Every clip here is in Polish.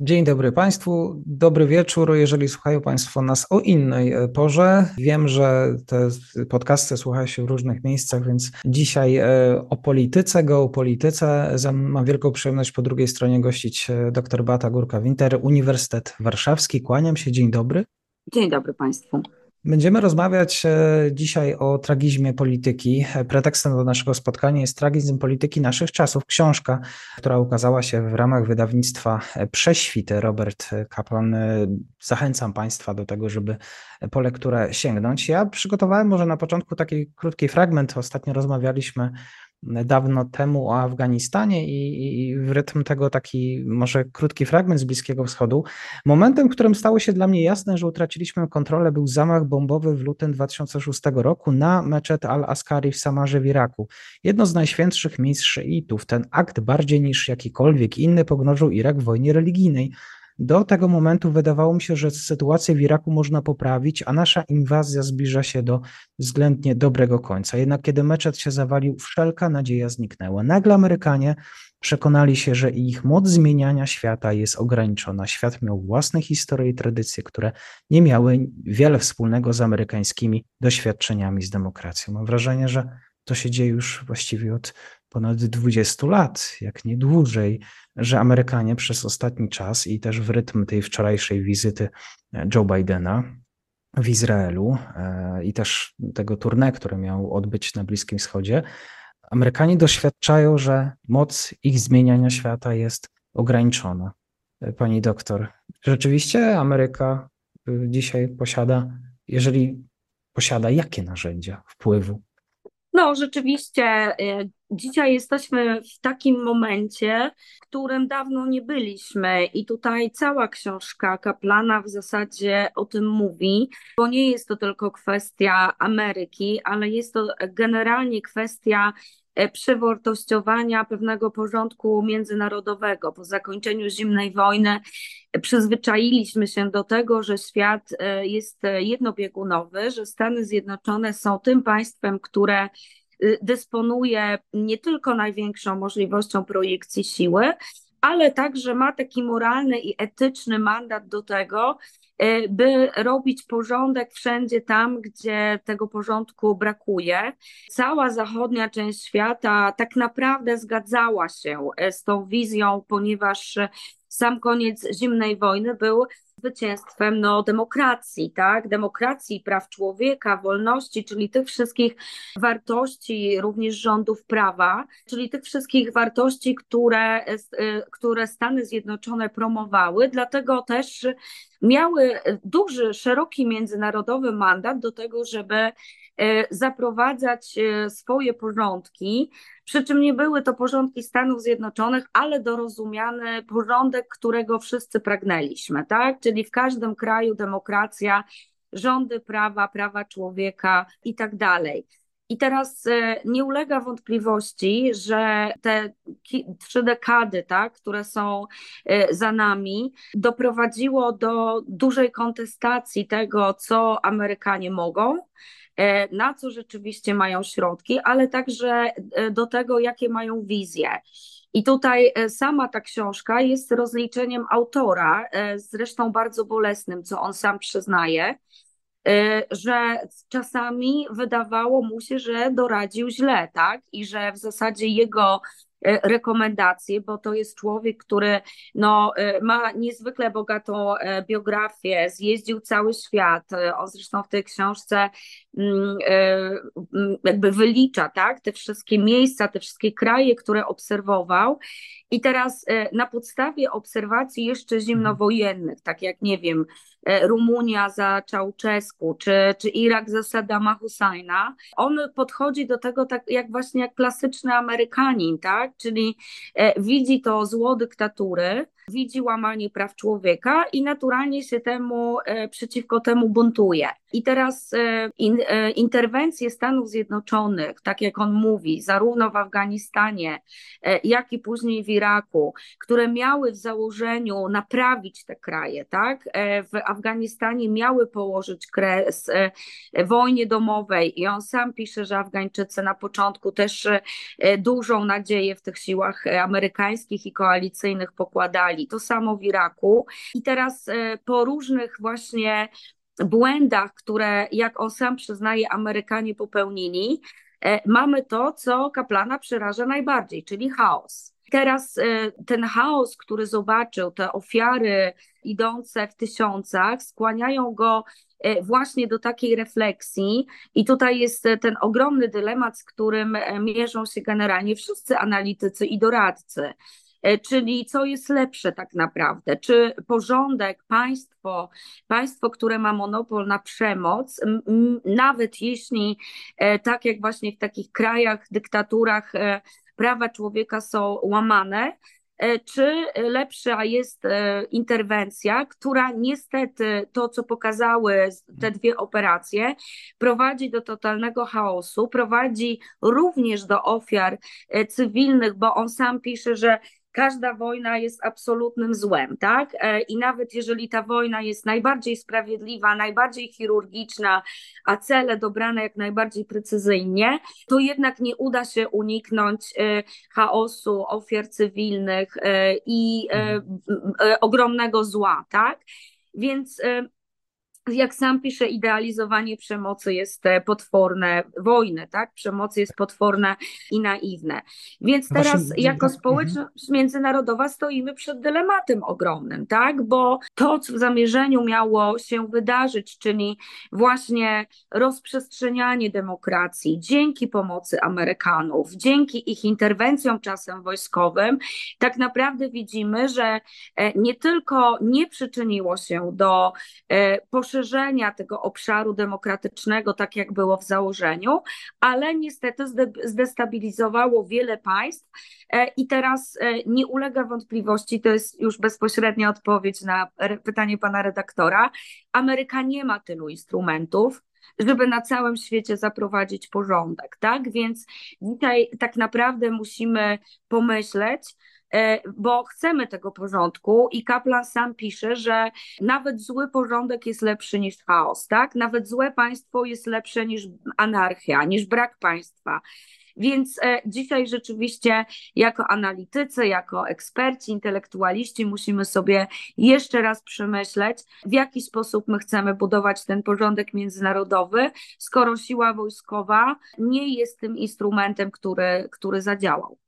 Dzień dobry Państwu, dobry wieczór. Jeżeli słuchają Państwo nas o innej e, porze, wiem, że te podcasty słuchają się w różnych miejscach, więc dzisiaj e, o polityce, geopolityce. Mam wielką przyjemność po drugiej stronie gościć e, dr Bata Górka-Winter, Uniwersytet Warszawski. Kłaniam się, dzień dobry. Dzień dobry Państwu. Będziemy rozmawiać e, dzisiaj o tragizmie polityki. Pretekstem do naszego spotkania jest tragizm polityki naszych czasów. Książka, która ukazała się w ramach wydawnictwa Prześwity. Robert Kaplan. E, zachęcam Państwa do tego, żeby po lekturę sięgnąć. Ja przygotowałem może na początku taki krótki fragment. Ostatnio rozmawialiśmy dawno temu o Afganistanie i, i, w rytm tego taki może krótki fragment z Bliskiego Wschodu. Momentem, w którym stało się dla mnie jasne, że utraciliśmy kontrolę, był zamach bombowy w lutym 2006 roku na meczet al-Askari w Samarze w Iraku. Jedno z najświętszych miejsc szyitów. Ten akt bardziej niż jakikolwiek inny pogrążył Irak w wojnie religijnej. Do tego momentu wydawało mi się, że sytuację w Iraku można poprawić, a nasza inwazja zbliża się do względnie dobrego końca. Jednak kiedy meczet się zawalił, wszelka nadzieja zniknęła. Nagle Amerykanie przekonali się, że ich moc zmieniania świata jest ograniczona. Świat miał własne historie i tradycje, które nie miały wiele wspólnego z amerykańskimi doświadczeniami z demokracją. Mam wrażenie, że to się dzieje już właściwie od ponad 20 lat, jak nie dłużej, że Amerykanie przez ostatni czas i też w rytm tej wczorajszej wizyty e, Joe Bidena w Izraelu e, i też tego tournée, które miał odbyć na Bliskim Wschodzie, Amerykanie doświadczają, że moc ich zmieniania świata jest ograniczona. E, pani doktor, rzeczywiście Ameryka dzisiaj posiada, jeżeli posiada jakie narzędzia wpływu no, rzeczywiście, y, dzisiaj jesteśmy w takim momencie, w którym dawno nie byliśmy, i tutaj cała książka Kaplana w zasadzie o tym mówi, bo nie jest to tylko kwestia Ameryki, ale jest to generalnie kwestia e, przewartościowania pewnego porządku międzynarodowego. Po zakończeniu zimnej wojny przyzwyczailiśmy się do tego, że świat e, jest jednobiegunowy, że Stany Zjednoczone są tym państwem, które e, dysponuje nie tylko największą możliwością projekcji siły, ale także ma taki moralny i etyczny mandat do tego, e, by robić porządek wszędzie tam, gdzie tego porządku brakuje. Cała zachodnia część świata tak naprawdę zgadzała się z tą wizją, ponieważ sam koniec zimnej wojny był zwycięstwem no, demokracji, tak? Demokracji, praw człowieka, wolności, czyli tych wszystkich wartości, również rządów prawa, czyli tych wszystkich wartości, które, y, które Stany Zjednoczone promowały, dlatego też miały duży, szeroki międzynarodowy mandat do tego, żeby E, zaprowadzać e, swoje porządki, przy czym nie były to porządki Stanów Zjednoczonych, ale dorozumiany porządek, którego wszyscy pragnęliśmy, tak? Czyli w każdym kraju demokracja, rządy prawa, prawa człowieka i tak dalej. I teraz e, nie ulega wątpliwości, że te trzy dekady, tak, które są za nami, doprowadziło do dużej kontestacji tego, co Amerykanie mogą, E, na co rzeczywiście mają środki, ale także e, do tego, jakie mają wizje. I tutaj e, sama ta książka jest rozliczeniem autora, zresztą bardzo bolesnym, co on sam przyznaje, że czasami wydawało mu się, że doradził źle, tak? I że w zasadzie jego E, rekomendacje, bo to jest człowiek, który no, e, ma niezwykle bogatą e, biografię, zjeździł cały świat. On zresztą w tej książce jakby wylicza tak, te wszystkie miejsca, te wszystkie kraje, które obserwował. I teraz na podstawie obserwacji jeszcze zimnowojennych, tak jak nie wiem, Rumunia za Czałczesku, czy, czy Irak za Saddama Husajna, on podchodzi do tego tak jak właśnie jak klasyczny Amerykanin, tak? Czyli widzi to zło dyktatury, widzi łamanie praw człowieka i naturalnie się temu przeciwko temu buntuje. I teraz in, interwencje Stanów Zjednoczonych, tak jak on mówi, zarówno w Afganistanie, jak i później w Iraku, które miały w założeniu naprawić te kraje, tak? W Afganistanie miały położyć kres wojnie domowej i on sam pisze, że Afgańczycy na początku też dużą nadzieję w tych siłach amerykańskich i koalicyjnych pokładali. To samo w Iraku. I teraz po różnych właśnie błędach, które, jak on sam przyznaje, Amerykanie popełnili, mamy to, co kaplana przeraża najbardziej, czyli chaos. Teraz ten chaos, który zobaczył, te ofiary idące w tysiącach, skłaniają go właśnie do takiej refleksji, i tutaj jest ten ogromny dylemat, z którym mierzą się generalnie wszyscy analitycy i doradcy. Czyli co jest lepsze tak naprawdę? Czy porządek, państwo, państwo, które ma monopol na przemoc, nawet jeśli tak jak właśnie w takich krajach, dyktaturach prawa człowieka są łamane, czy lepsza jest interwencja, która niestety to, co pokazały te dwie operacje, prowadzi do totalnego chaosu, prowadzi również do ofiar cywilnych, bo on sam pisze, że każda wojna jest absolutnym złem, tak? I nawet jeżeli ta wojna jest najbardziej sprawiedliwa, najbardziej chirurgiczna, a cele dobrane jak najbardziej precyzyjnie, to jednak nie uda się uniknąć chaosu, ofiar cywilnych i ogromnego zła, tak? Więc jak sam pisze, idealizowanie przemocy jest potworne, wojny, tak? Przemocy jest potworne i naiwne. Więc teraz Właśnie, jako mhm. społeczność międzynarodowa stoimy przed dylematem ogromnym, tak? Bo to, co w zamierzeniu miało się wydarzyć, czyli właśnie rozprzestrzenianie demokracji dzięki pomocy Amerykanów, dzięki ich interwencjom czasem wojskowym, tak naprawdę widzimy, że nie tylko nie przyczyniło się do poszerzenia poszerzenia tego obszaru demokratycznego, tak jak było w założeniu, ale niestety zdestabilizowało wiele państw e, i teraz e, nie ulega wątpliwości, to jest już bezpośrednia odpowiedź na pytanie pana redaktora. Ameryka nie ma tylu instrumentów, żeby na całym świecie zaprowadzić porządek, tak? Więc dzisiaj tak naprawdę musimy pomyśleć, bo chcemy tego porządku i Kaplan sam pisze, że nawet zły porządek jest lepszy niż chaos, tak? Nawet złe państwo jest lepsze niż anarchia, niż brak państwa. Więc e, dzisiaj rzeczywiście jako analitycy, jako eksperci, intelektualiści musimy sobie jeszcze raz przemyśleć, w jaki sposób my chcemy budować ten porządek międzynarodowy, skoro siła wojskowa nie jest tym instrumentem, który, który zadziałał.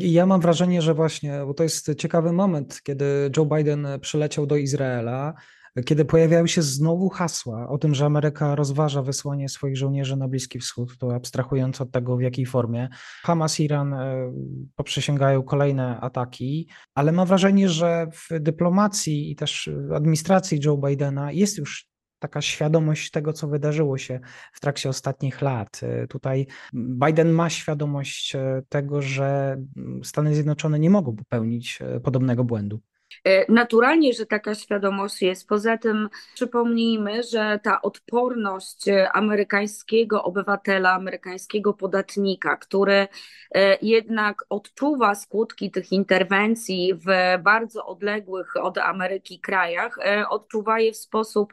I ja mam wrażenie, że właśnie, bo to jest ciekawy moment, kiedy Joe Biden przyleciał do Izraela, kiedy pojawiały się znowu hasła o tym, że Ameryka rozważa wysłanie swoich żołnierzy na Bliski Wschód, to abstrahując od tego, w jakiej formie. Hamas, Iran e, poprzysięgają kolejne ataki, ale mam wrażenie, że w dyplomacji i też administracji Joe Bidena jest już taka świadomość tego, co wydarzyło się w trakcie ostatnich lat. E, tutaj Biden ma świadomość e, tego, że Stany Zjednoczone nie mogą popełnić e, podobnego błędu. Naturalnie, że taka świadomość jest. Poza tym przypomnijmy, że ta odporność amerykańskiego obywatela, amerykańskiego podatnika, który jednak odczuwa skutki tych interwencji w bardzo odległych od Ameryki krajach, odczuwa je w sposób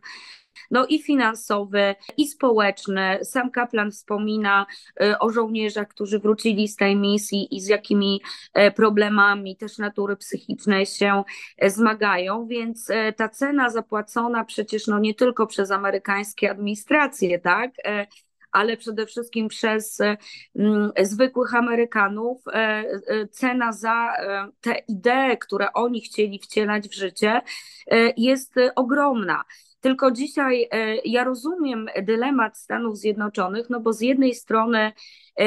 no i finansowy, i społeczny. Sam Kaplan wspomina y, o żołnierzach, którzy wrócili z tej misji i z jakimi e, problemami też natury psychicznej się e, zmagają, więc e, ta cena zapłacona przecież no nie tylko przez amerykańskie administracje, tak, ale przede wszystkim przez zwykłych Amerykanów. Cena za te idee, które oni chcieli wcielać w życie, jest ogromna. Tylko dzisiaj e, ja rozumiem dylemat Stanów Zjednoczonych, no bo z jednej strony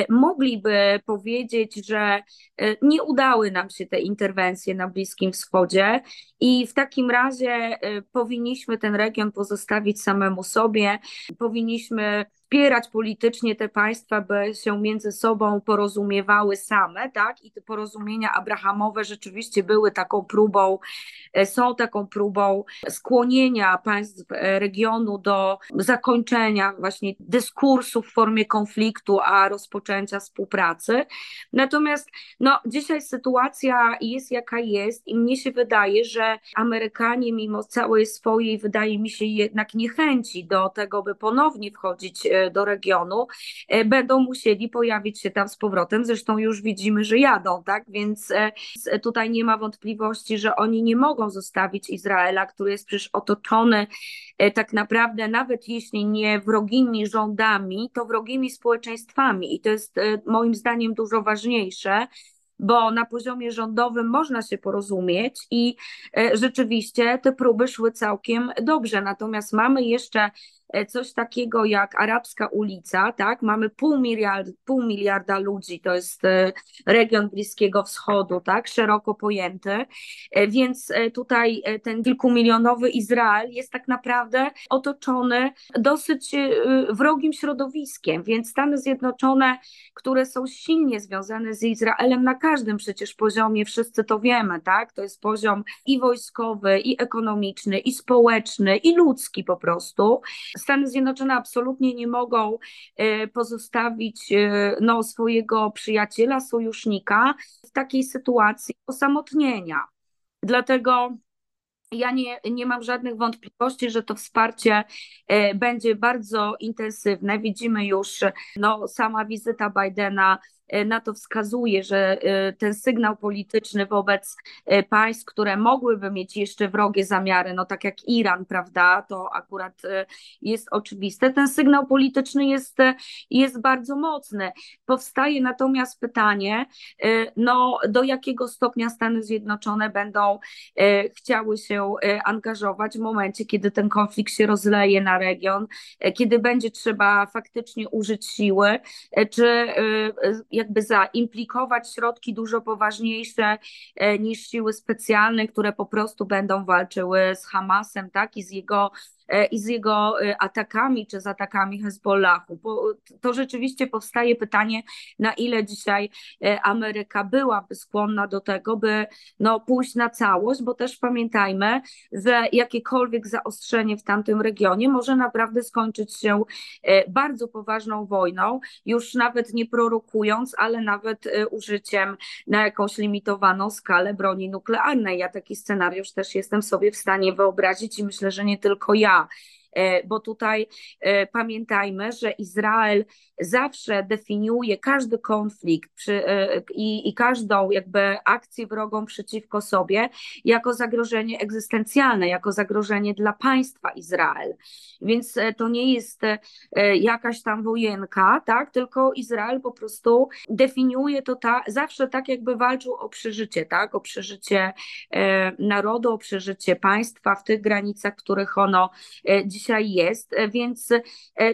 mogliby powiedzieć, że nie udały nam się te interwencje na Bliskim Wschodzie i w takim razie powinniśmy ten region pozostawić samemu sobie, powinniśmy wspierać politycznie te państwa, by się między sobą porozumiewały same, tak? I te porozumienia abrahamowe rzeczywiście były taką próbą, e, są taką próbą skłonienia państw e, regionu do zakończenia właśnie dyskursu w formie konfliktu, a rozpoczęcia współpracy. Natomiast no, dzisiaj sytuacja jest jaka jest i mnie się wydaje, że Amerykanie mimo całej swojej, wydaje mi się jednak niechęci do tego, by ponownie wchodzić e, do regionu, e, będą musieli pojawić się tam z powrotem. Zresztą już widzimy, że jadą, tak? Więc e, tutaj nie ma wątpliwości, że oni nie mogą zostawić Izraela, który jest przecież otoczony tak naprawdę, nawet jeśli nie wrogimi rządami, to wrogimi społeczeństwami. I to jest moim zdaniem dużo ważniejsze bo na poziomie rządowym można się porozumieć i rzeczywiście te próby szły całkiem dobrze. Natomiast mamy jeszcze E, coś takiego jak arabska ulica, tak? Mamy pół miliarda, pół miliarda ludzi, to jest e, region Bliskiego Wschodu, tak? Szeroko pojęty, e, więc tutaj ten kilkumilionowy Izrael jest tak naprawdę otoczony dosyć wrogim środowiskiem, więc Stany Zjednoczone, które są silnie związane z Izraelem na każdym przecież poziomie, wszyscy to wiemy, tak? To jest poziom i wojskowy, i ekonomiczny, i społeczny, i ludzki po prostu. Stany Zjednoczone absolutnie nie mogą e, pozostawić e, no, swojego przyjaciela, sojusznika w takiej sytuacji osamotnienia. Dlatego ja nie, nie mam żadnych wątpliwości, że to wsparcie e, będzie bardzo intensywne. Widzimy już no, sama wizyta Bidena na to wskazuje, że e, ten sygnał polityczny wobec e, państw, które mogłyby mieć jeszcze wrogie zamiary, no tak jak Iran, prawda, to akurat jest oczywiste. Ten sygnał polityczny jest, jest bardzo mocny. Powstaje natomiast pytanie, no do jakiego stopnia Stany Zjednoczone będą chciały się angażować w momencie, kiedy ten konflikt się rozleje na region, kiedy będzie trzeba faktycznie użyć siły, czy jakby zaimplikować środki dużo poważniejsze e, niż siły specjalne, które po prostu będą walczyły z Hamasem, tak, i z jego i z jego e, atakami czy z atakami Hezbollahu. To rzeczywiście powstaje pytanie, na ile dzisiaj e, Ameryka byłaby skłonna do tego, by no, pójść na całość, bo też pamiętajmy, że jakiekolwiek zaostrzenie w tamtym regionie może naprawdę skończyć się bardzo poważną wojną, już nawet nie prorokując, ale nawet użyciem na jakąś limitowaną skalę broni nuklearnej. Ja taki scenariusz też jestem sobie w stanie wyobrazić i myślę, że nie tylko ja. E, bo tutaj e, pamiętajmy, że Izrael zawsze definiuje każdy konflikt przy, e, i, i każdą jakby akcję wrogą przeciwko sobie jako zagrożenie egzystencjalne, jako zagrożenie dla państwa Izrael. Więc to nie jest jakaś tam wojenka, tak? tylko Izrael po prostu definiuje to ta, zawsze tak, jakby walczył o przeżycie, tak? o przeżycie narodu, o przeżycie państwa w tych granicach, których ono dzisiaj jest, więc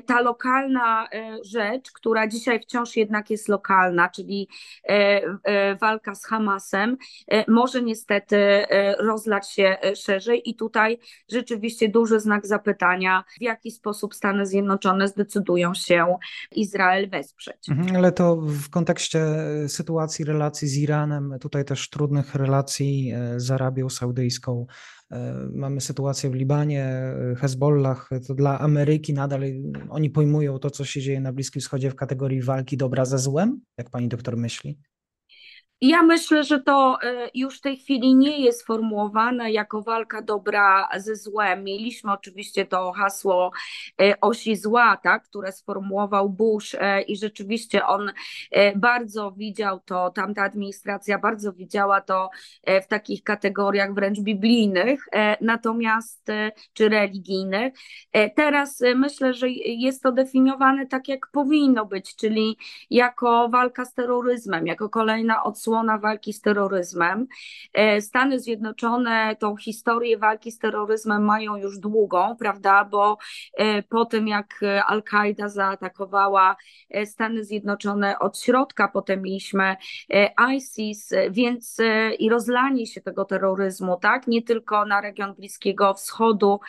ta lokalna rzecz, rzecz, która dzisiaj wciąż jednak jest lokalna, czyli e, e, walka z Hamasem, e, może niestety rozlać się szerzej i tutaj rzeczywiście duży znak zapytania, w jaki sposób Stany Zjednoczone zdecydują się Izrael wesprzeć. Mhm, ale to w kontekście sytuacji relacji z Iranem, tutaj też trudnych relacji z Arabią Saudyjską, E, mamy sytuację w Libanie, e, Hezbollah, to dla Ameryki nadal oni pojmują to, co się dzieje na Bliskim Wschodzie w kategorii walki dobra ze złem? Jak pani doktor myśli? Ja myślę, że to e, już w tej chwili nie jest sformułowane jako walka dobra ze złem. Mieliśmy oczywiście to hasło e, osi zła, tak, które sformułował Bush e, i rzeczywiście on bardzo widział to, tamta administracja bardzo widziała to w takich kategoriach wręcz biblijnych, natomiast czy religijnych. Teraz myślę, że jest to definiowane tak, jak powinno być, czyli jako walka z terroryzmem, jako kolejna odsłona odsłona walki z terroryzmem. Stany Zjednoczone tą historię walki z terroryzmem mają już długą, prawda, bo po tym jak Al-Kaida zaatakowała Stany Zjednoczone od środka, potem mieliśmy ISIS, więc i rozlanie się tego terroryzmu, tak, nie tylko na region Bliskiego Wschodu,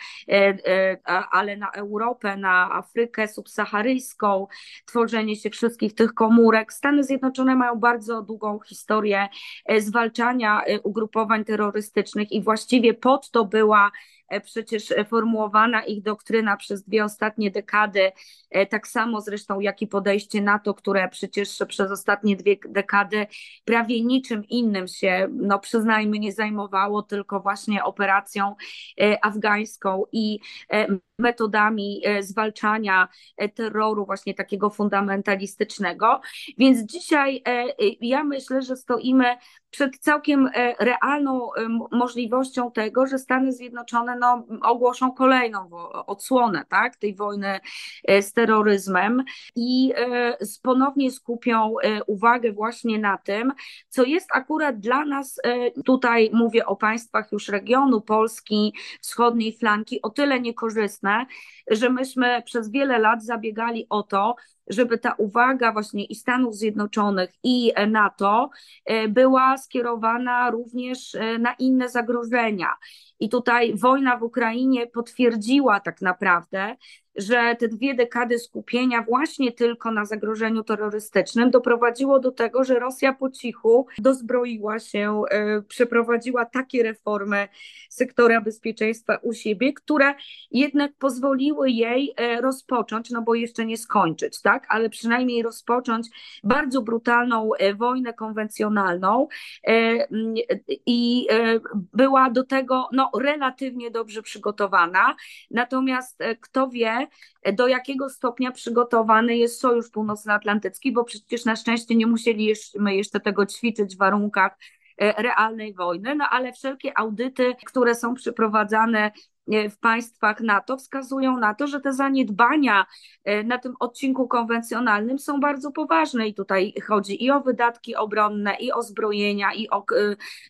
ale na Europę, na Afrykę subsaharyjską, tworzenie się wszystkich tych komórek. Stany Zjednoczone mają bardzo długą historię e, zwalczania e, ugrupowań terrorystycznych i właściwie pod to była przecież formułowana ich doktryna przez dwie ostatnie dekady, e, tak samo zresztą jak i podejście NATO, które przecież przez ostatnie dwie dekady prawie niczym innym się, no przyznajmy, nie zajmowało, tylko właśnie operacją e, afgańską i metodami zwalczania terroru właśnie takiego fundamentalistycznego. Więc dzisiaj ja myślę, że stoimy przed całkiem realną możliwością tego, że Stany Zjednoczone no, ogłoszą kolejną odsłonę tak, tej wojny e, z terroryzmem i e, ponownie skupią e, uwagę właśnie na tym, co jest akurat dla nas, tutaj mówię o państwach już regionu Polski, wschodniej flanki, o tyle niekorzystne, że myśmy przez wiele lat zabiegali o to, żeby ta uwaga właśnie i Stanów Zjednoczonych i NATO była skierowana również na inne zagrożenia. I tutaj wojna w Ukrainie potwierdziła tak naprawdę, że te dwie dekady skupienia właśnie tylko na zagrożeniu terrorystycznym doprowadziło do tego, że Rosja po cichu dozbroiła się, e, przeprowadziła takie reformy sektora bezpieczeństwa u siebie, które jednak pozwoliły jej e, rozpocząć, no bo jeszcze nie skończyć, tak, ale przynajmniej rozpocząć bardzo brutalną e, wojnę konwencjonalną i była do tego no, relatywnie dobrze przygotowana. Natomiast kto wie, do jakiego stopnia przygotowany jest Sojusz Północnoatlantycki, bo przecież na szczęście nie musieliśmy jeszcze tego ćwiczyć w warunkach e, realnej wojny, no ale wszelkie audyty, które są przeprowadzane w państwach NATO wskazują na to, że te zaniedbania e, na tym odcinku konwencjonalnym są bardzo poważne i tutaj chodzi i o wydatki obronne, i o zbrojenia, i o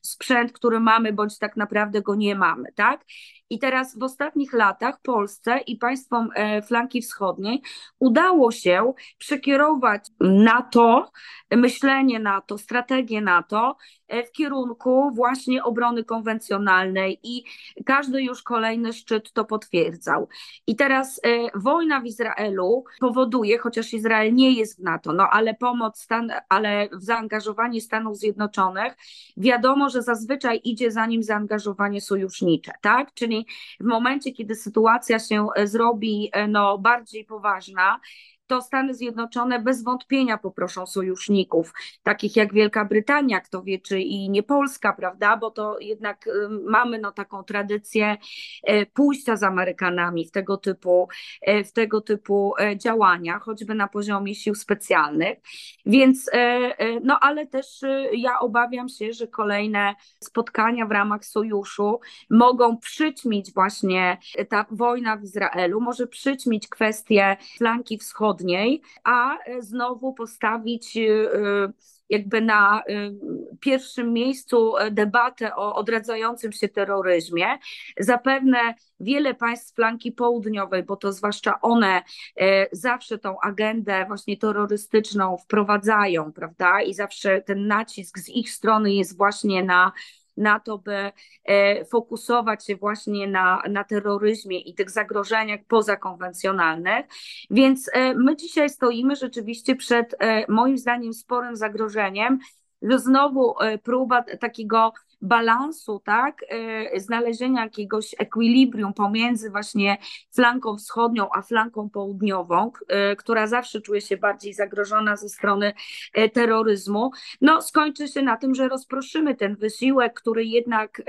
sprzęt, który mamy, bądź tak naprawdę go nie mamy, tak? I teraz w ostatnich latach Polsce i państwom e, flanki wschodniej udało się przekierować NATO, myślenie NATO, strategię NATO e, w kierunku właśnie obrony konwencjonalnej i każdy już kolejny szczyt to potwierdzał. I teraz e, wojna w Izraelu powoduje, chociaż Izrael nie jest w NATO, no ale pomoc, Stan, ale w zaangażowanie Stanów Zjednoczonych, wiadomo, że zazwyczaj idzie za nim zaangażowanie sojusznicze, tak? Czyli w momencie, kiedy sytuacja się e, zrobi e, no, bardziej poważna, to Stany Zjednoczone bez wątpienia poproszą sojuszników, takich jak Wielka Brytania, kto wie, czy i nie Polska, prawda, bo to jednak y, mamy no, taką tradycję e, pójścia z Amerykanami w tego typu, e, w tego typu e, działania, choćby na poziomie sił specjalnych. Więc, no ale też y, ja obawiam się, że kolejne spotkania w ramach sojuszu mogą przyćmić właśnie ta wojna w Izraelu, może przyćmić kwestię flanki wschodniej, Wschodniej, a znowu postawić y, y, jakby na pierwszym miejscu debatę o odradzającym się terroryzmie. Zapewne wiele państw flanki południowej, bo to zwłaszcza one zawsze tą agendę właśnie terrorystyczną wprowadzają, prawda? I zawsze ten nacisk z ich strony jest właśnie na na to, by e, fokusować się właśnie na, na terroryzmie i tych zagrożeniach pozakonwencjonalnych. Więc e, my dzisiaj stoimy rzeczywiście przed e, moim zdaniem sporym zagrożeniem, że znowu próba takiego balansu, tak, e, znalezienia jakiegoś ekwilibrium pomiędzy właśnie flanką wschodnią a flanką południową, e, która zawsze czuje się bardziej zagrożona ze strony e, terroryzmu, no skończy się na tym, że rozproszymy ten wysiłek, który jednak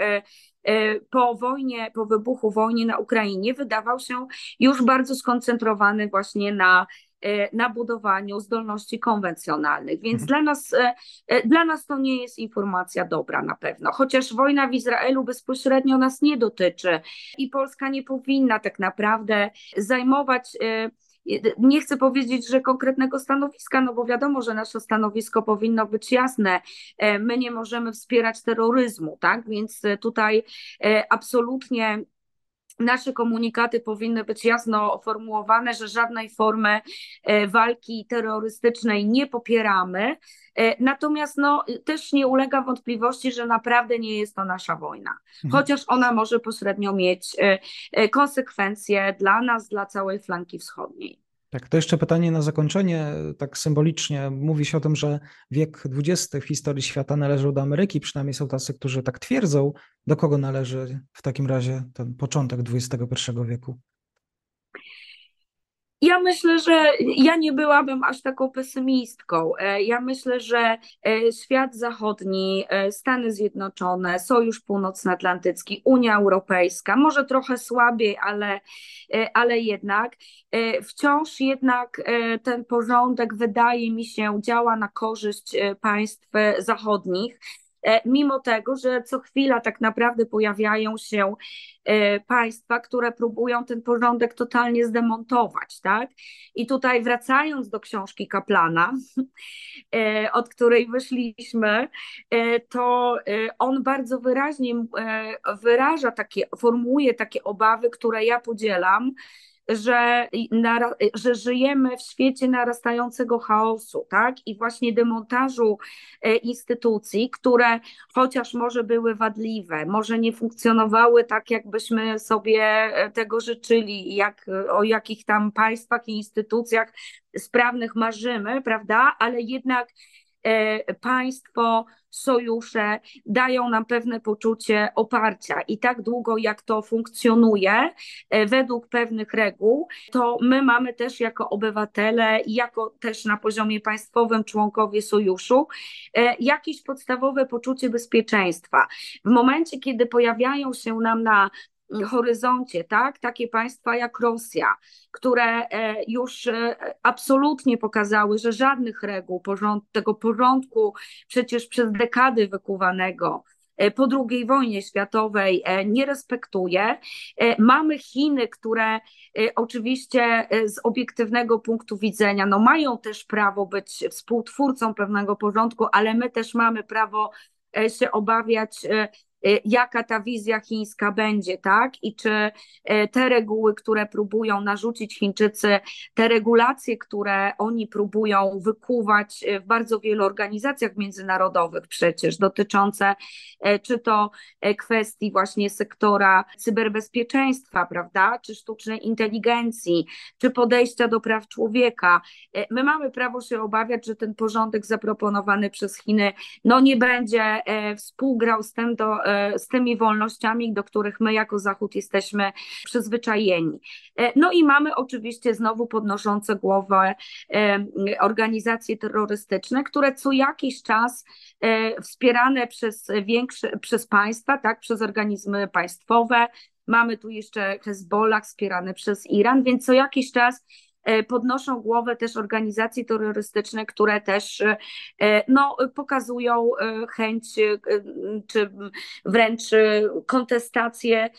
po wojnie, po wybuchu wojny na Ukrainie wydawał się już bardzo skoncentrowany właśnie na na budowaniu zdolności konwencjonalnych. Więc mhm. dla, nas, e, e, dla nas to nie jest informacja dobra na pewno, chociaż wojna w Izraelu bezpośrednio nas nie dotyczy i Polska nie powinna tak naprawdę zajmować nie chcę powiedzieć, że konkretnego stanowiska, no bo wiadomo, że nasze stanowisko powinno być jasne. My nie możemy wspierać terroryzmu, tak? Więc tutaj absolutnie nasze komunikaty powinny być jasno formułowane, że żadnej formy e, walki terrorystycznej nie popieramy. E, natomiast no, też nie ulega wątpliwości, że naprawdę nie jest to nasza wojna, mhm. chociaż ona może pośrednio mieć e, konsekwencje dla nas, dla całej flanki wschodniej. Tak, to jeszcze pytanie na zakończenie, tak symbolicznie. Mówi się o tym, że wiek XX w historii świata należał do Ameryki, przynajmniej są tacy, którzy tak twierdzą. Do kogo należy w takim razie ten początek XXI wieku? Ja myślę, że ja nie byłabym aż taką pesymistką. E, ja myślę, że e, świat zachodni, e, Stany Zjednoczone, Sojusz Północnoatlantycki, Unia Europejska, może trochę słabiej, ale, ale jednak wciąż jednak ten porządek wydaje mi się działa na korzyść państw zachodnich. E, mimo tego, że co chwila tak naprawdę pojawiają się e, państwa, które próbują ten porządek totalnie zdemontować, tak? I tutaj wracając do książki Kaplana, e, od której wyszliśmy, to on bardzo wyraźnie wyraża takie, formułuje takie obawy, które ja podzielam, że, że żyjemy w świecie narastającego chaosu, tak? I właśnie demontażu e, instytucji, które chociaż może były wadliwe, może nie funkcjonowały tak, jakbyśmy sobie e, tego życzyli, jak, o jakich tam państwach i instytucjach sprawnych marzymy, prawda? Ale jednak państwo, sojusze dają nam pewne poczucie oparcia i tak długo jak to funkcjonuje e, według pewnych reguł, to my mamy też jako obywatele i jako też na poziomie państwowym członkowie sojuszu e, jakieś podstawowe poczucie bezpieczeństwa. W momencie, kiedy pojawiają się nam na horyzoncie, tak? Takie państwa jak Rosja, które e, już e, absolutnie pokazały, że żadnych reguł tego porządku przecież przez dekady wykuwanego e, po II wojnie światowej nie respektuje. Mamy Chiny, które oczywiście z obiektywnego punktu widzenia no mają też prawo być współtwórcą pewnego porządku, ale my też mamy prawo się obawiać jaka ta wizja chińska będzie, tak? I czy y, te reguły, które próbują narzucić Chińczycy, te regulacje, które oni próbują wykuwać y, w bardzo wielu organizacjach międzynarodowych przecież, dotyczące czy to kwestii właśnie sektora cyberbezpieczeństwa, prawda? Czy sztucznej inteligencji, czy podejścia do praw człowieka. My mamy prawo się obawiać, że ten porządek zaproponowany przez Chiny no nie będzie współgrał z tym, do, z tymi wolnościami, do których my jako Zachód jesteśmy przyzwyczajeni. E, no i mamy oczywiście znowu podnoszące głowę e, organizacje terrorystyczne, które co jakiś czas e, wspierane przez większe, przez państwa, tak, przez organizmy państwowe, Mamy tu jeszcze Hezbollah wspierany przez Iran, więc co jakiś czas E, podnoszą głowę też organizacje terrorystyczne, które też e, no, pokazują e, chęć czy wręcz kontestację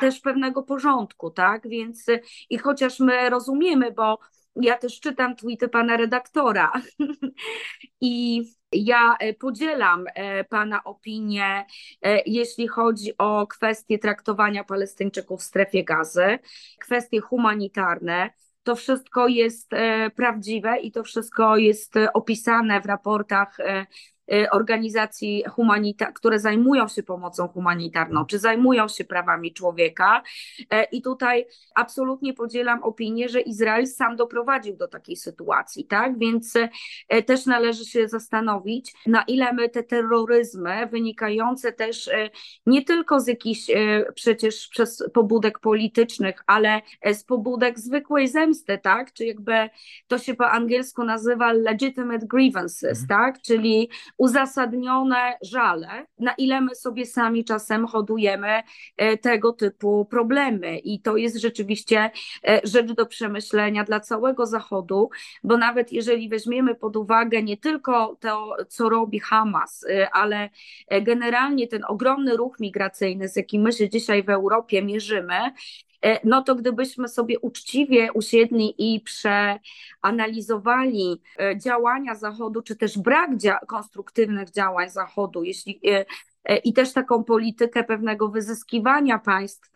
też pewnego porządku, tak? Więc i chociaż my rozumiemy, bo ja też czytam tweety pana redaktora i ja podzielam Pana opinię, jeśli chodzi o kwestie traktowania Palestyńczyków w strefie gazy, kwestie humanitarne to wszystko jest e, prawdziwe i to wszystko jest e, opisane w raportach e, organizacji humanita- które zajmują się pomocą humanitarną, czy zajmują się prawami człowieka. E, I tutaj absolutnie podzielam opinię, że Izrael sam doprowadził do takiej sytuacji, tak? Więc e, też należy się zastanowić, na ile my te terroryzmy wynikające też e, nie tylko z jakichś przecież przez pobudek politycznych, ale z pobudek zwykłej zemsty, tak? Czy jakby to się po angielsku nazywa legitimate grievances, mhm. tak? Czyli uzasadnione żale, na ile my sobie sami czasem hodujemy e, tego typu problemy. I to jest rzeczywiście e, rzecz do przemyślenia dla całego Zachodu, bo nawet jeżeli weźmiemy pod uwagę nie tylko to, co robi Hamas, e, ale generalnie ten ogromny ruch migracyjny, z jakim my się dzisiaj w Europie mierzymy, no to gdybyśmy sobie uczciwie usiedli i przeanalizowali działania Zachodu, czy też brak dzia- konstruktywnych działań Zachodu, jeśli i też taką politykę pewnego wyzyskiwania państw,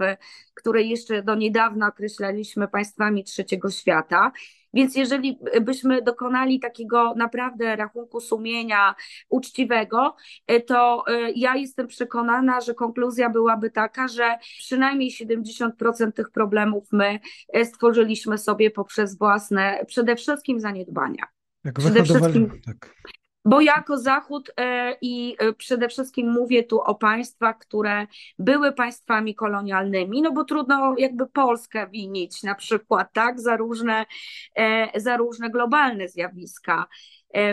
które jeszcze do niedawna określaliśmy państwami trzeciego świata. Więc jeżeli byśmy dokonali takiego naprawdę rachunku sumienia uczciwego, to ja jestem przekonana, że konkluzja byłaby taka, że przynajmniej 70% tych problemów my stworzyliśmy sobie poprzez własne przede wszystkim zaniedbania. Jak przede wszystkim, tak. Bo jako Zachód e, i e, przede wszystkim mówię tu o państwach, które były państwami kolonialnymi, no bo trudno jakby Polskę winić na przykład, tak, za różne, e, za różne globalne zjawiska.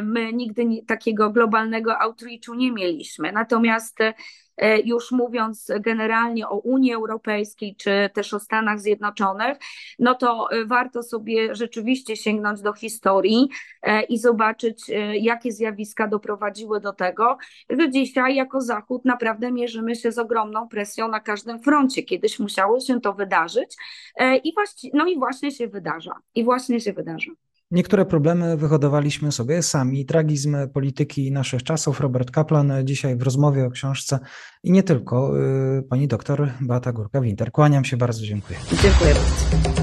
My nigdy takiego globalnego outreachu nie mieliśmy. Natomiast E, już mówiąc generalnie o Unii Europejskiej czy też o Stanach Zjednoczonych, no to e, warto sobie rzeczywiście sięgnąć do historii e, i zobaczyć, jakie zjawiska doprowadziły do tego, że dzisiaj jako Zachód naprawdę mierzymy się z ogromną presją na każdym froncie. Kiedyś musiało się to wydarzyć i, no i właśnie się wydarza. I właśnie się wydarza. Niektóre problemy wyhodowaliśmy sobie sami. Tragizm polityki naszych czasów. Robert Kaplan dzisiaj w rozmowie o książce i nie tylko. Y, pani doktor Beata Górka-Winter. Kłaniam się bardzo, dziękuję. Dziękuję bardzo.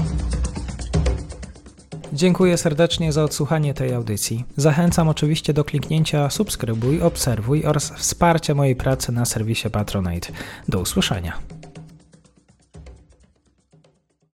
Dziękuję serdecznie za odsłuchanie tej audycji. Zachęcam oczywiście do kliknięcia subskrybuj, obserwuj oraz wsparcia mojej pracy na serwisie Patronite. Do usłyszenia.